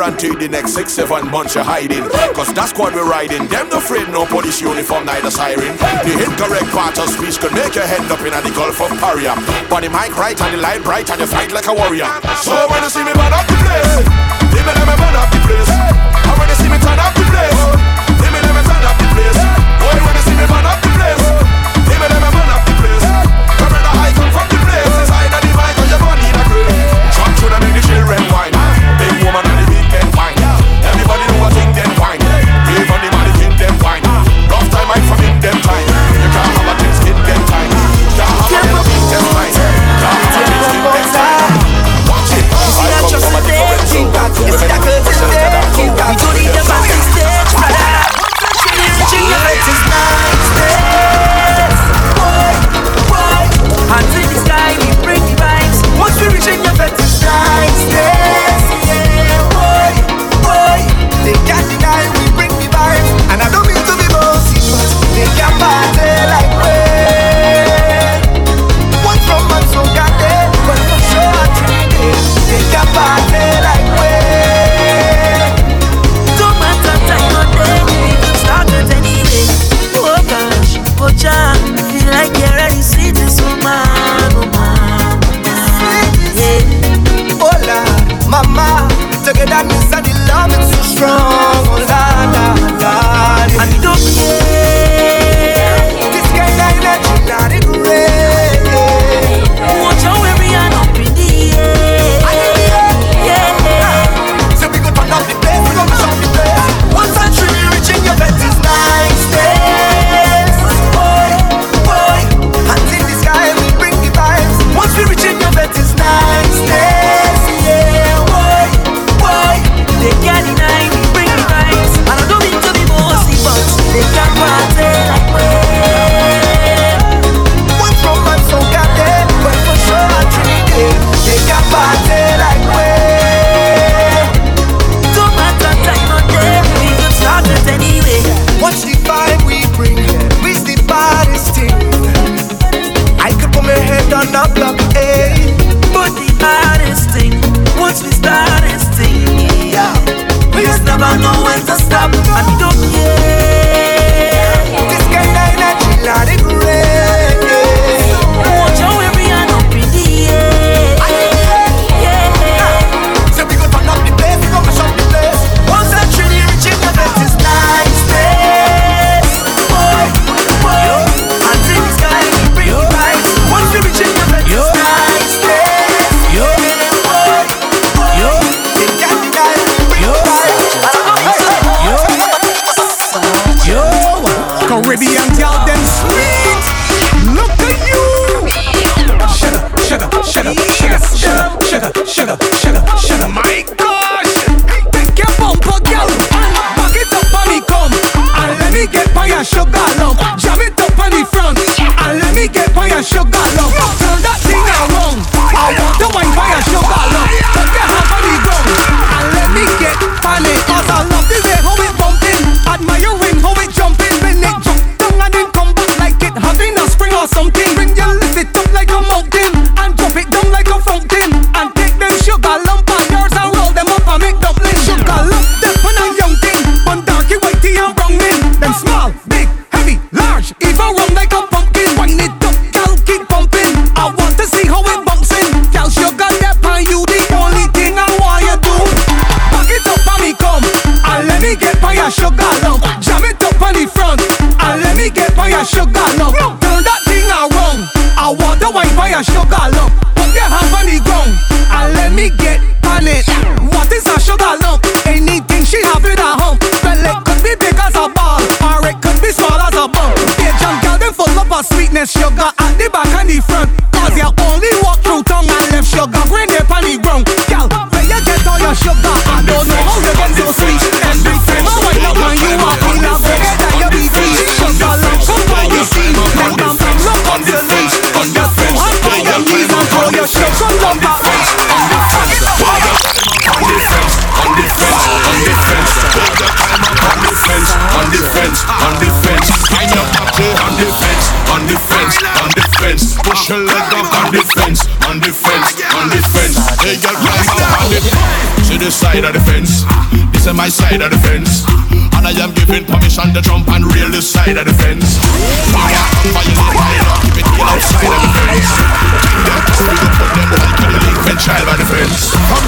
guarantee the next six, seven months you're hiding. Cause that squad we're riding, them no afraid no police uniform, neither siren. The incorrect part of speech could make your head up in the Gulf of Paria. But the mic right and the line bright and you fight like a warrior. So when you see me burn up the place, even me burn up the place. your sugar lump. Jam it up on the front and let me get by your sugar lump. Turn that thing around. I want to wine by your sugar side of the fence. And I am giving permission to jump and rail this side of the fence. Fire fire, fire, fire! keep it outside of the fence. King them, speed up, put them like any link, child by the fence.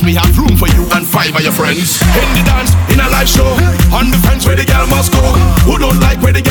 house, me have room for you and five of your friends. In the dance, in a live show, on the fence where the girl must go. Who don't like where the girl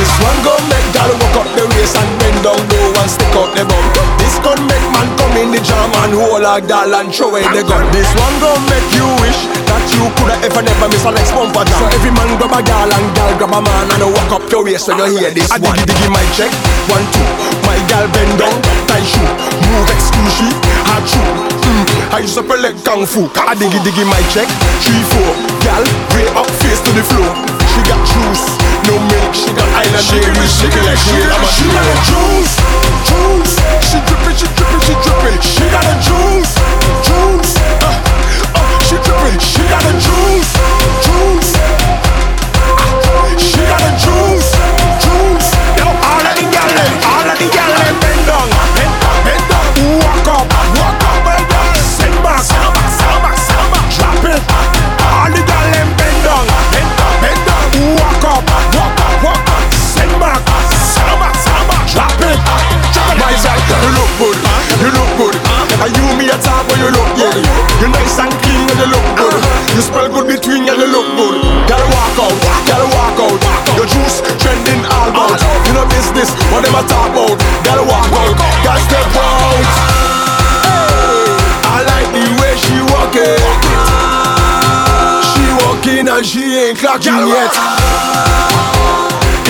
This one go make gal walk up the race and bend down low and stick out the bum. This gun make man come in the jam and hold a gal and throw away the gun. This one go make you wish that you coulda ever never miss a next bumper jam. So every man grab a gal and gal grab a man and walk up your waist when you hear this I one. I diggy diggy my check, one two. My gal bend down, tie shoe, move exclusive, hard shoe. Mm, I use up a leg kung fu. I diggy diggy my check, three four. Gal way up face to the floor. She got juice, no milk. She got island dairy. She got a she got a juice, juice. She drippin', she drippin', she drippin'. She got a juice, juice. Uh, uh, she drippin', she got a juice, juice. Uh, she got a juice, juice. Yo, all of the good. You nice and clean when you look good. You smell good between and you look good. Gotta walk out, gotta walk out. Your juice trending all about. You know business, what them a talk about. Gotta walk out, gotta step out. Hey, I like the way she walk it. She walking and she ain't clocking yet.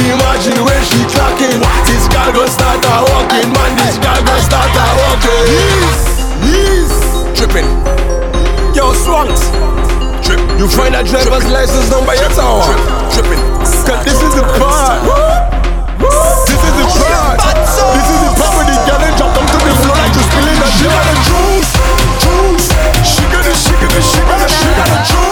Imagine when she clocking This girl gon' start a walking Man, this girl gon' start a walking Yes, yes Tripping. Yo, Swanks Trip. You find a driver's license number your tower Trip, tripping. Cause this is the part. This is the part. This is the part where the ain't drop down to the floor Like you spilling that She got a juice, juice. She got a, she got a, she got a, she got juice, juice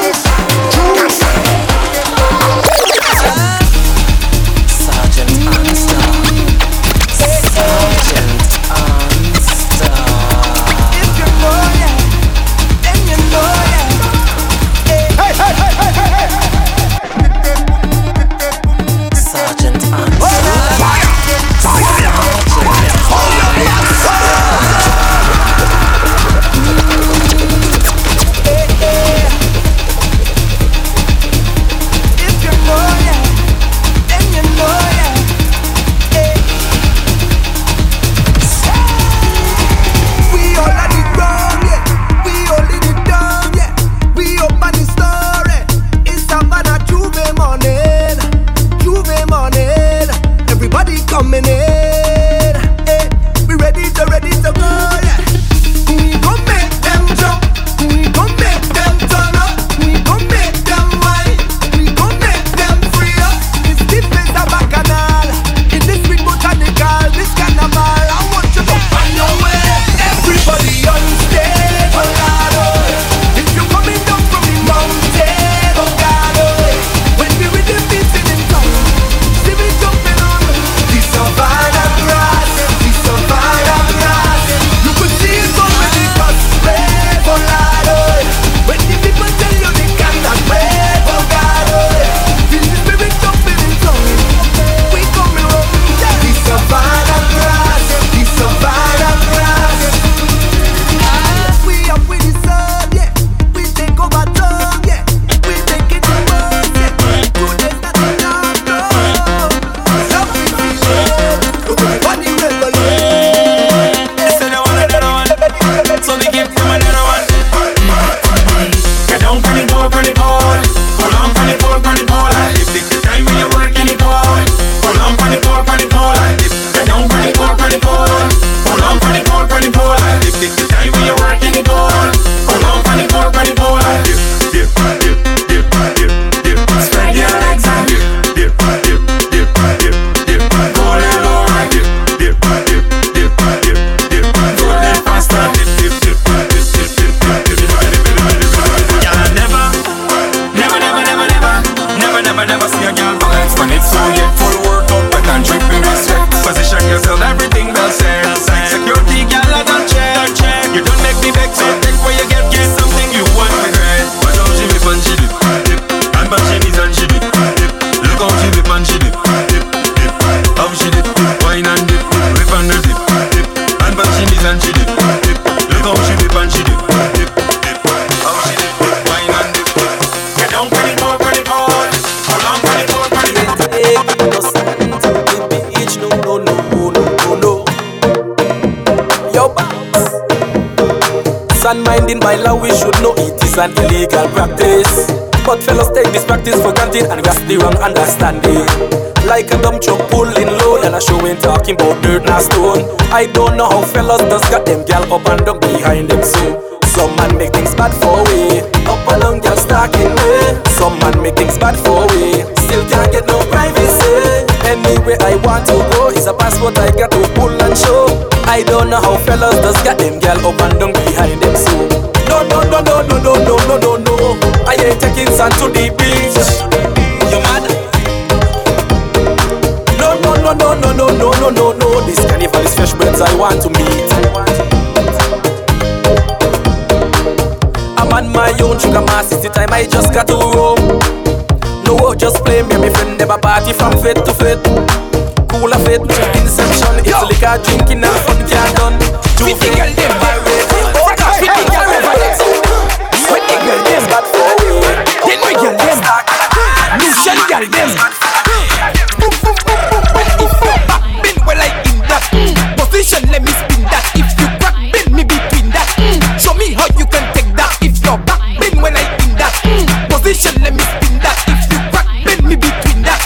an illegal practice. But fellas take this practice for granted and we the wrong understanding. Like a dump truck pulling load and a show ain't talking about dirt and stone. I don't know how fellas does got them gal up and down behind them so. Some man make things bad for we. Up and down gal stalking me. Some man make things bad for we. Still can't get no privacy. Anywhere I want to go is a passport I got to pull and show. I don't know how fellas does got them gal up and down behind them so. No no no no no no no no. I ain't taking sand to the beach. You mad? No no no no no no no no no no. This carnival is fresh birds I want to meet. I'm on my own sugar mass. It's the time I just got to roam. No, just play me, my friend never party from fit to fit. Cool of it, inception. It's liquor drinking and fun can't done. Two girl them pirate. Girl them Lucian girl them Boom boom boom boom boom If you back bend well I in that. Position let me spin that If you crack bend me between that. Show me how you can take that If your back bend when I in that. Position let me spin that If you crack bend me between that.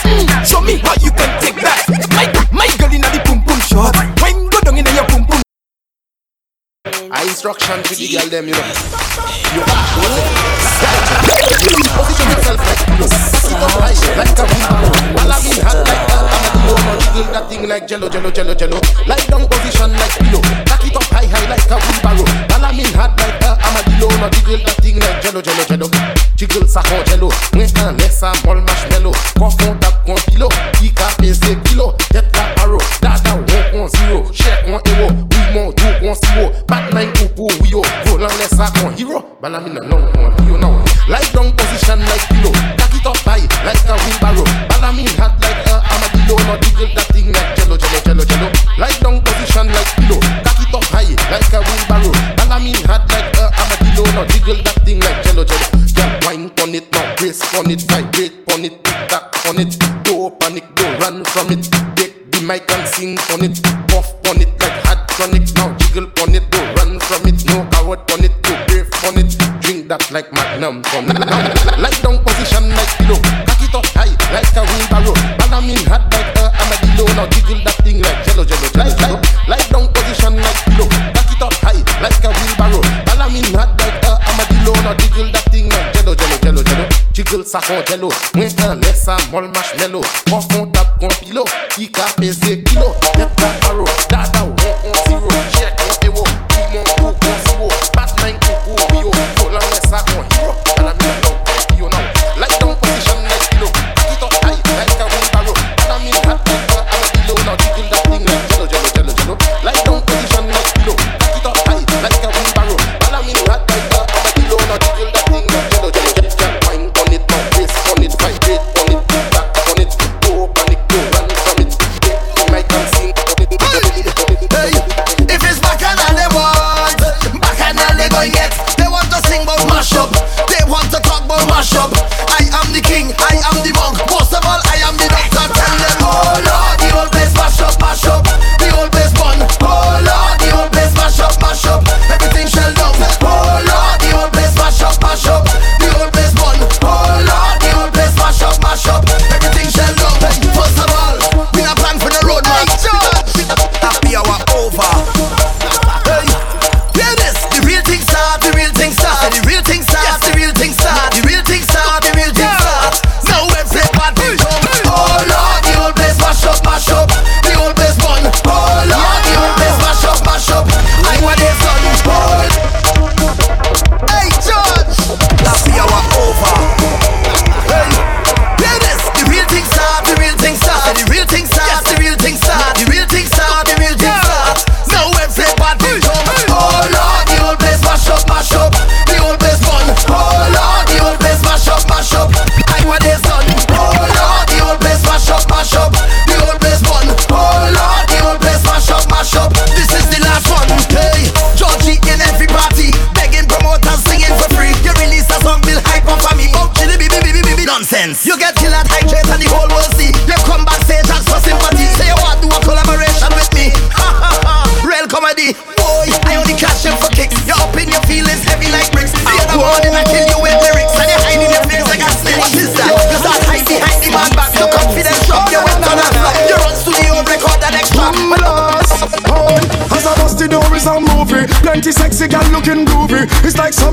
Show me how you can take that My my girl inna the boom boom shot When go down inna your boom boom I instruction to the girl them, you know.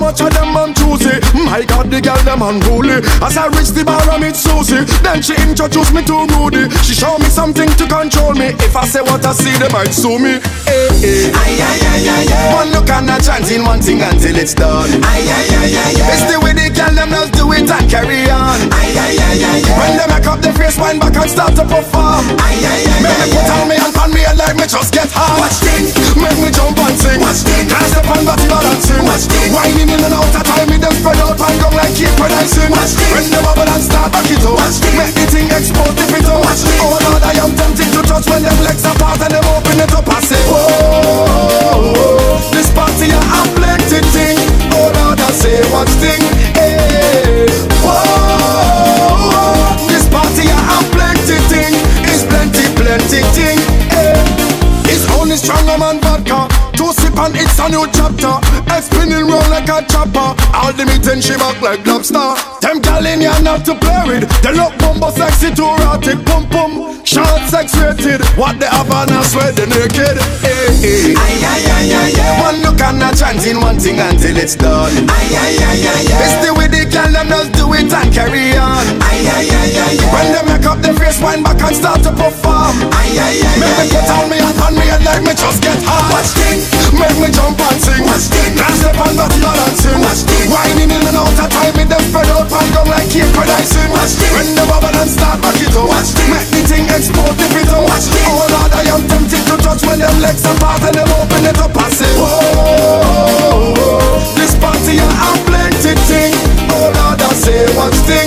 Much of them on choosy. My mm, God, the gal them unruly. As I reach the bar, I meet Susie. Then she introduced me to Rudy. She showed me something to control me. If I say what I see, they might sue me. Eh, eh. Hey, hey. Aye, aye, aye, aye, aye. One look and a in one thing until it's done. Aye, aye, aye, aye, aye. It's the way the gal them just do it and carry on. Aye, aye, aye, aye, aye. When they make up their face, wind back and start to perform. Aye, aye, aye, Make me put on me just get hard. Watch thing. Make me jump and sing. Watch thing. Can't step on body balancing. Watch thing. Whining in and out of time, me them spread out and go like keep producing. Watch thing. When the bubble and start back it up. Watch thing. Make the thing explode if it out. Watch thing. Oh Lord, I am tempted to touch when them legs apart and them open it up. I say, whoa, chapter. Head spinning round like a chopper. All the meat and she back like lobster. Them gal in here not to play with. They look bumbo sexy too erotic. Pum pum. Short sex rated. What they have on us sweat the naked. Eh, eh. Hey, hey. Aye, aye, aye, aye, aye. One look and a chanting one thing until it's done. Aye, aye, aye, aye, aye. It's the way they can them just do it and carry on. Aye, aye, aye, aye, aye. When they make up their face, wind back and start to perform. Aye, aye, aye, Make me put on me and on me and like me just get hard. Watch thing. Make me jump and sing. Watch thing. Can't step on that balancing. Watch thing. Whining in and out of time, me them spread out and go like keep producing. Watch thing. When the bubble and start back it up. Watch thing. Make the thing explode if it don't. Watch thing. Oh Lord, I am tempted to touch when them legs apart and them open it up and say, Whoa, this party a plenty thing. Oh Lord, I say, watch thing.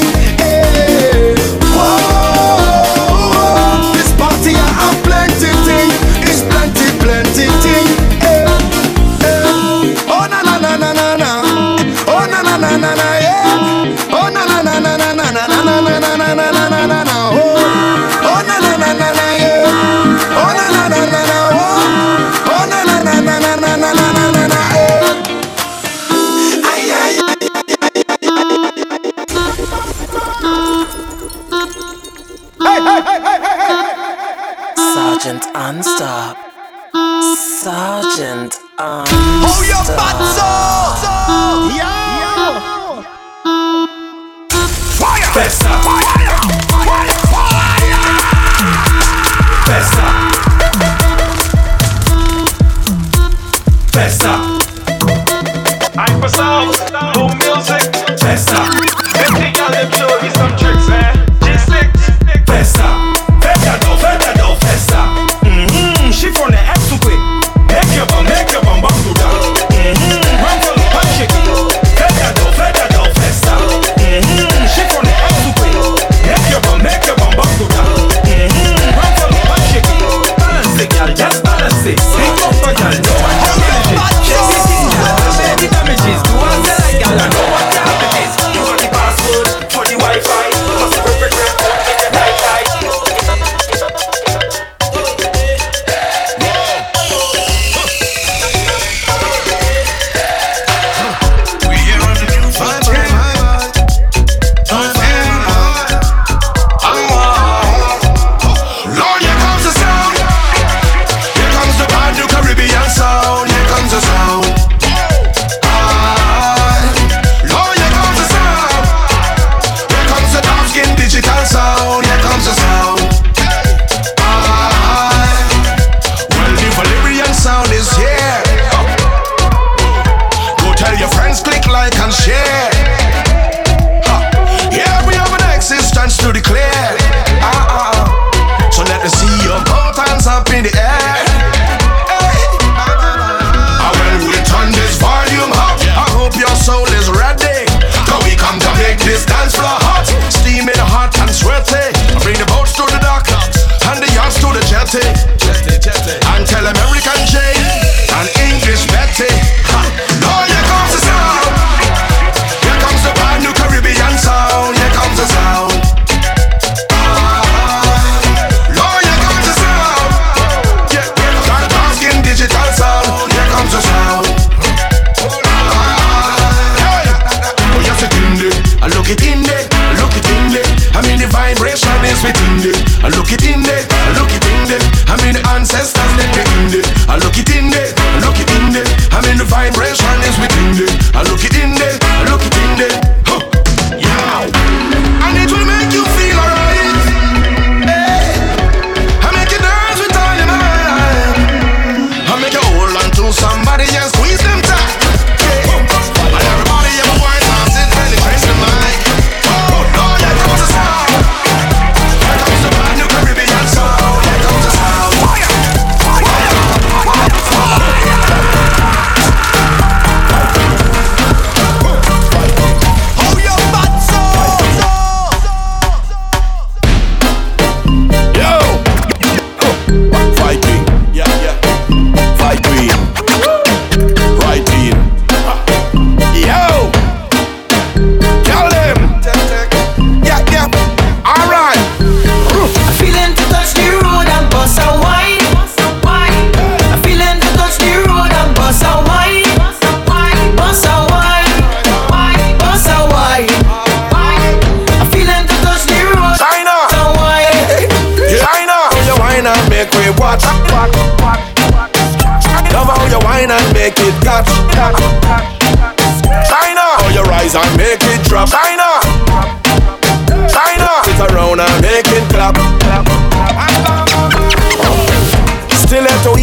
sun's through the clear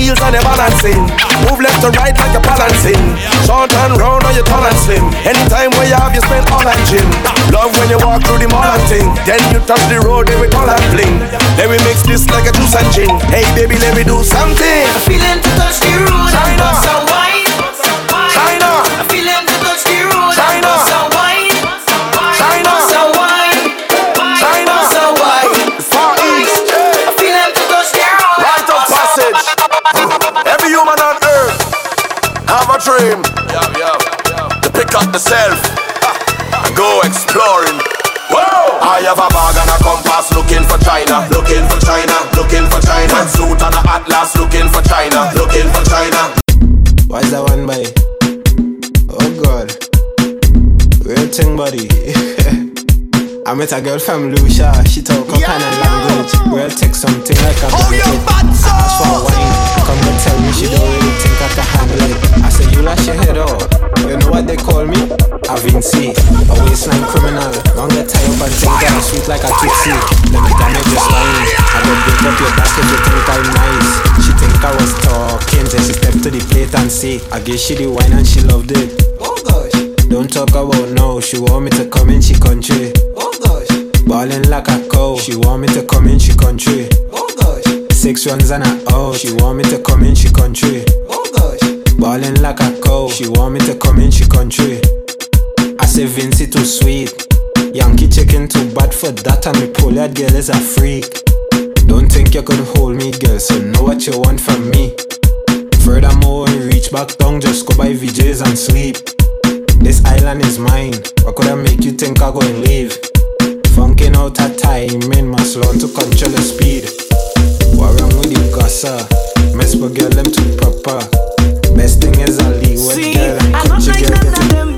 heels and the balancing. Move left to right like a balancing. Short and round on your tall and slim. Anytime where you have, you spend all and gym. Love when you walk through the mall and thing. Then you touch the road, then we call and fling. Then we mix this like a juice and gin. Hey baby, let me do something. Feeling to touch the road and bust a to pick up the self and go exploring. Whoa! I have a bag and a compass looking for China, looking for China, looking for China. And suit and a atlas looking for China, looking for China. Why is that one by? Oh god. Real thing buddy. I met a girl from Lucia, she talk all kind of language. Real text something like a blanket. I asked for wine, come and tell me she don't really think I can handle it. You lash your head off. You know what they call me? A Vincy, a waistline criminal. Don't get tied up and think that I'm sweet like a Tootsie. Let me damage your spine. I don't break up your back if you think I'm nice. She think I was talking, then she stepped to the plate and see. I guess she the wine and she loved it. Oh gosh. Don't talk about no, she want me to come in she country. Oh gosh. Ballin' like a cow, she want me to come in she country. Oh gosh. Six runs and a out, she want me to come in she country. Ballin' like a cow, she want me to come in she country. I say Vincy too sweet. Yankee chicken too bad for that and me Polish girl is a freak. Don't think you could hold me, girl, so know what you want from me. Furthermore, when you reach back down, just go by VJs and sleep. This island is mine. What could I make you think I go and leave? Funking out a timing, must learn to control the speed. What wrong with you, gossa? Mess with girl, them too proper. Best thing is I leave with See, girl and like none get it.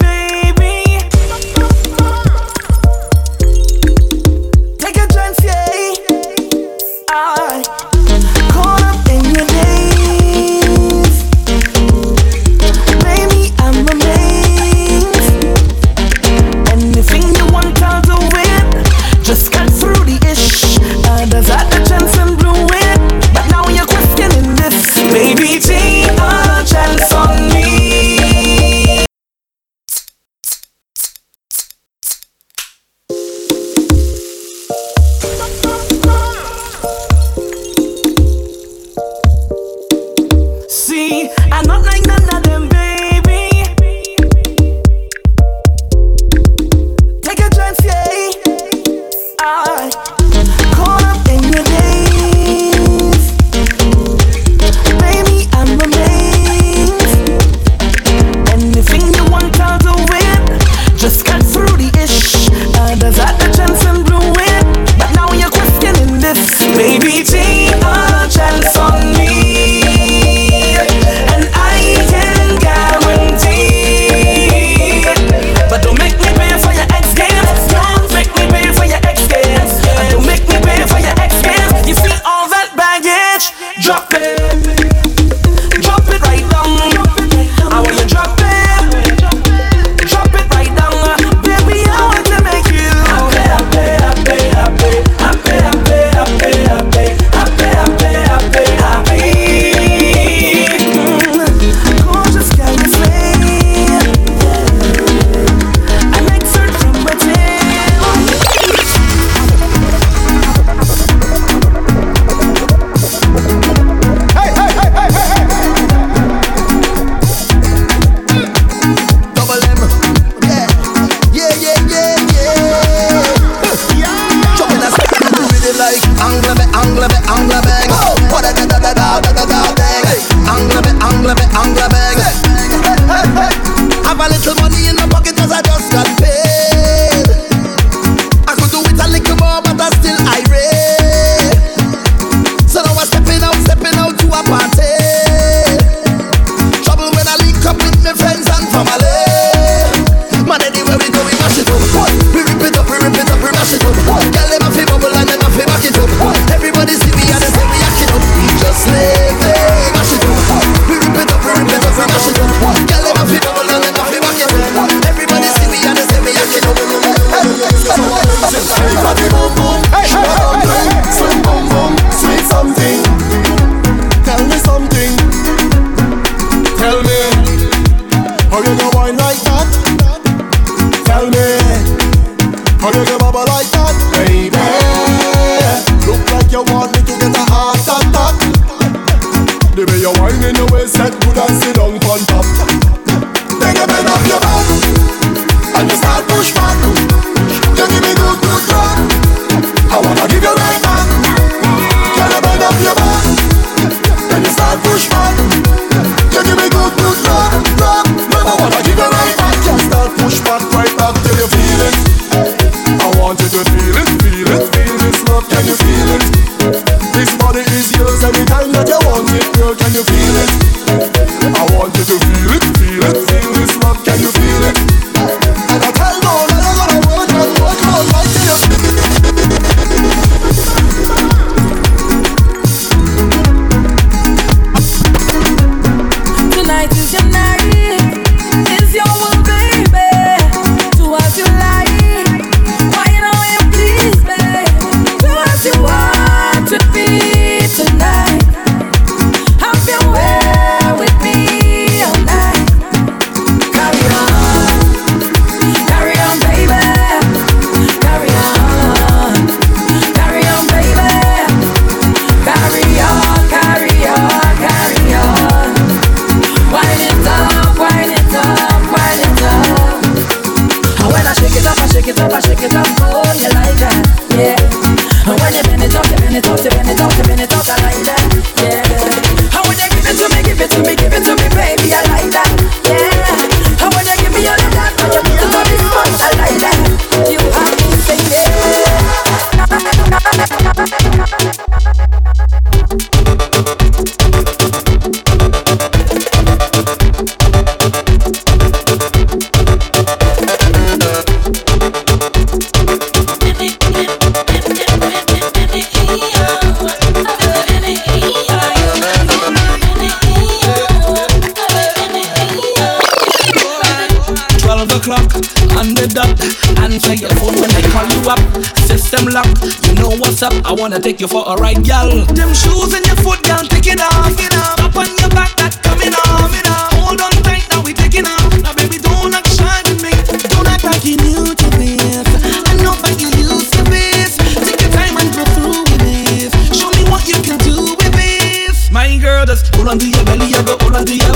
up, I wanna take you for a ride, gal. Them shoes and your foot down, take it off, it off. Up on your back, that coming off, it off. Hold on tight, now we taking off. Now baby, don't act shy with me, don't act like you new to this. I know that you used to this. Take your time and go through with this. Show me what you can do with this. My girl, just hold on to your belly, you go hold on to your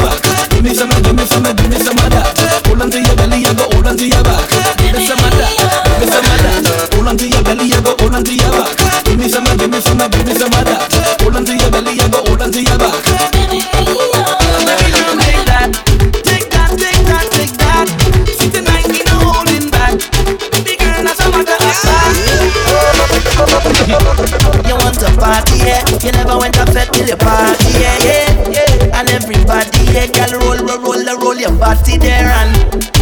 there and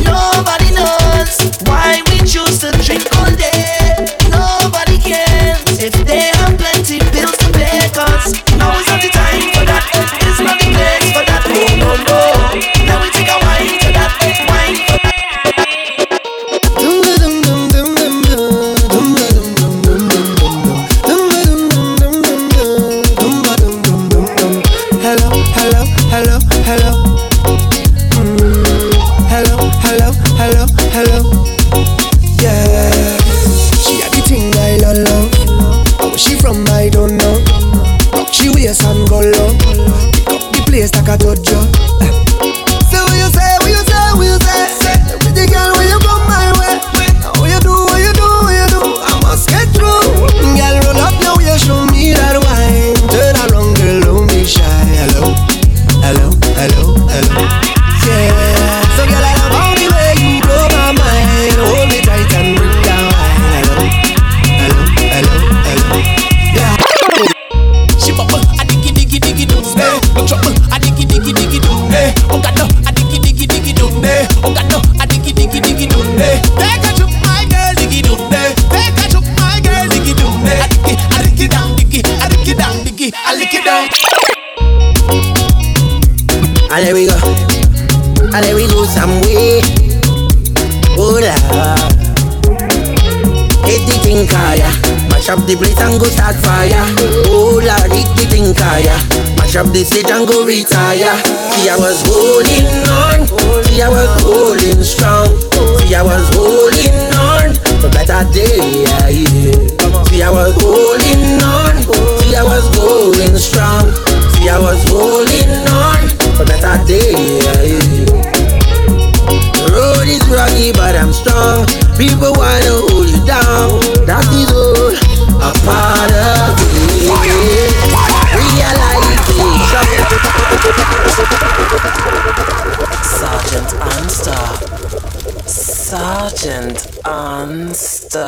nobody knows. up the place and go start fire. Oh Lord, it getting higher. Mash up the stage and go retire. See, I was holding on. See, I was holding strong. See, I was holding on for better day. See, I was holding on. See, I was going strong. See, I was holding on for better day road is rocky, but I'm strong. People wanna hold you down a part of Sergeant Unstop. Sergeant Unstop.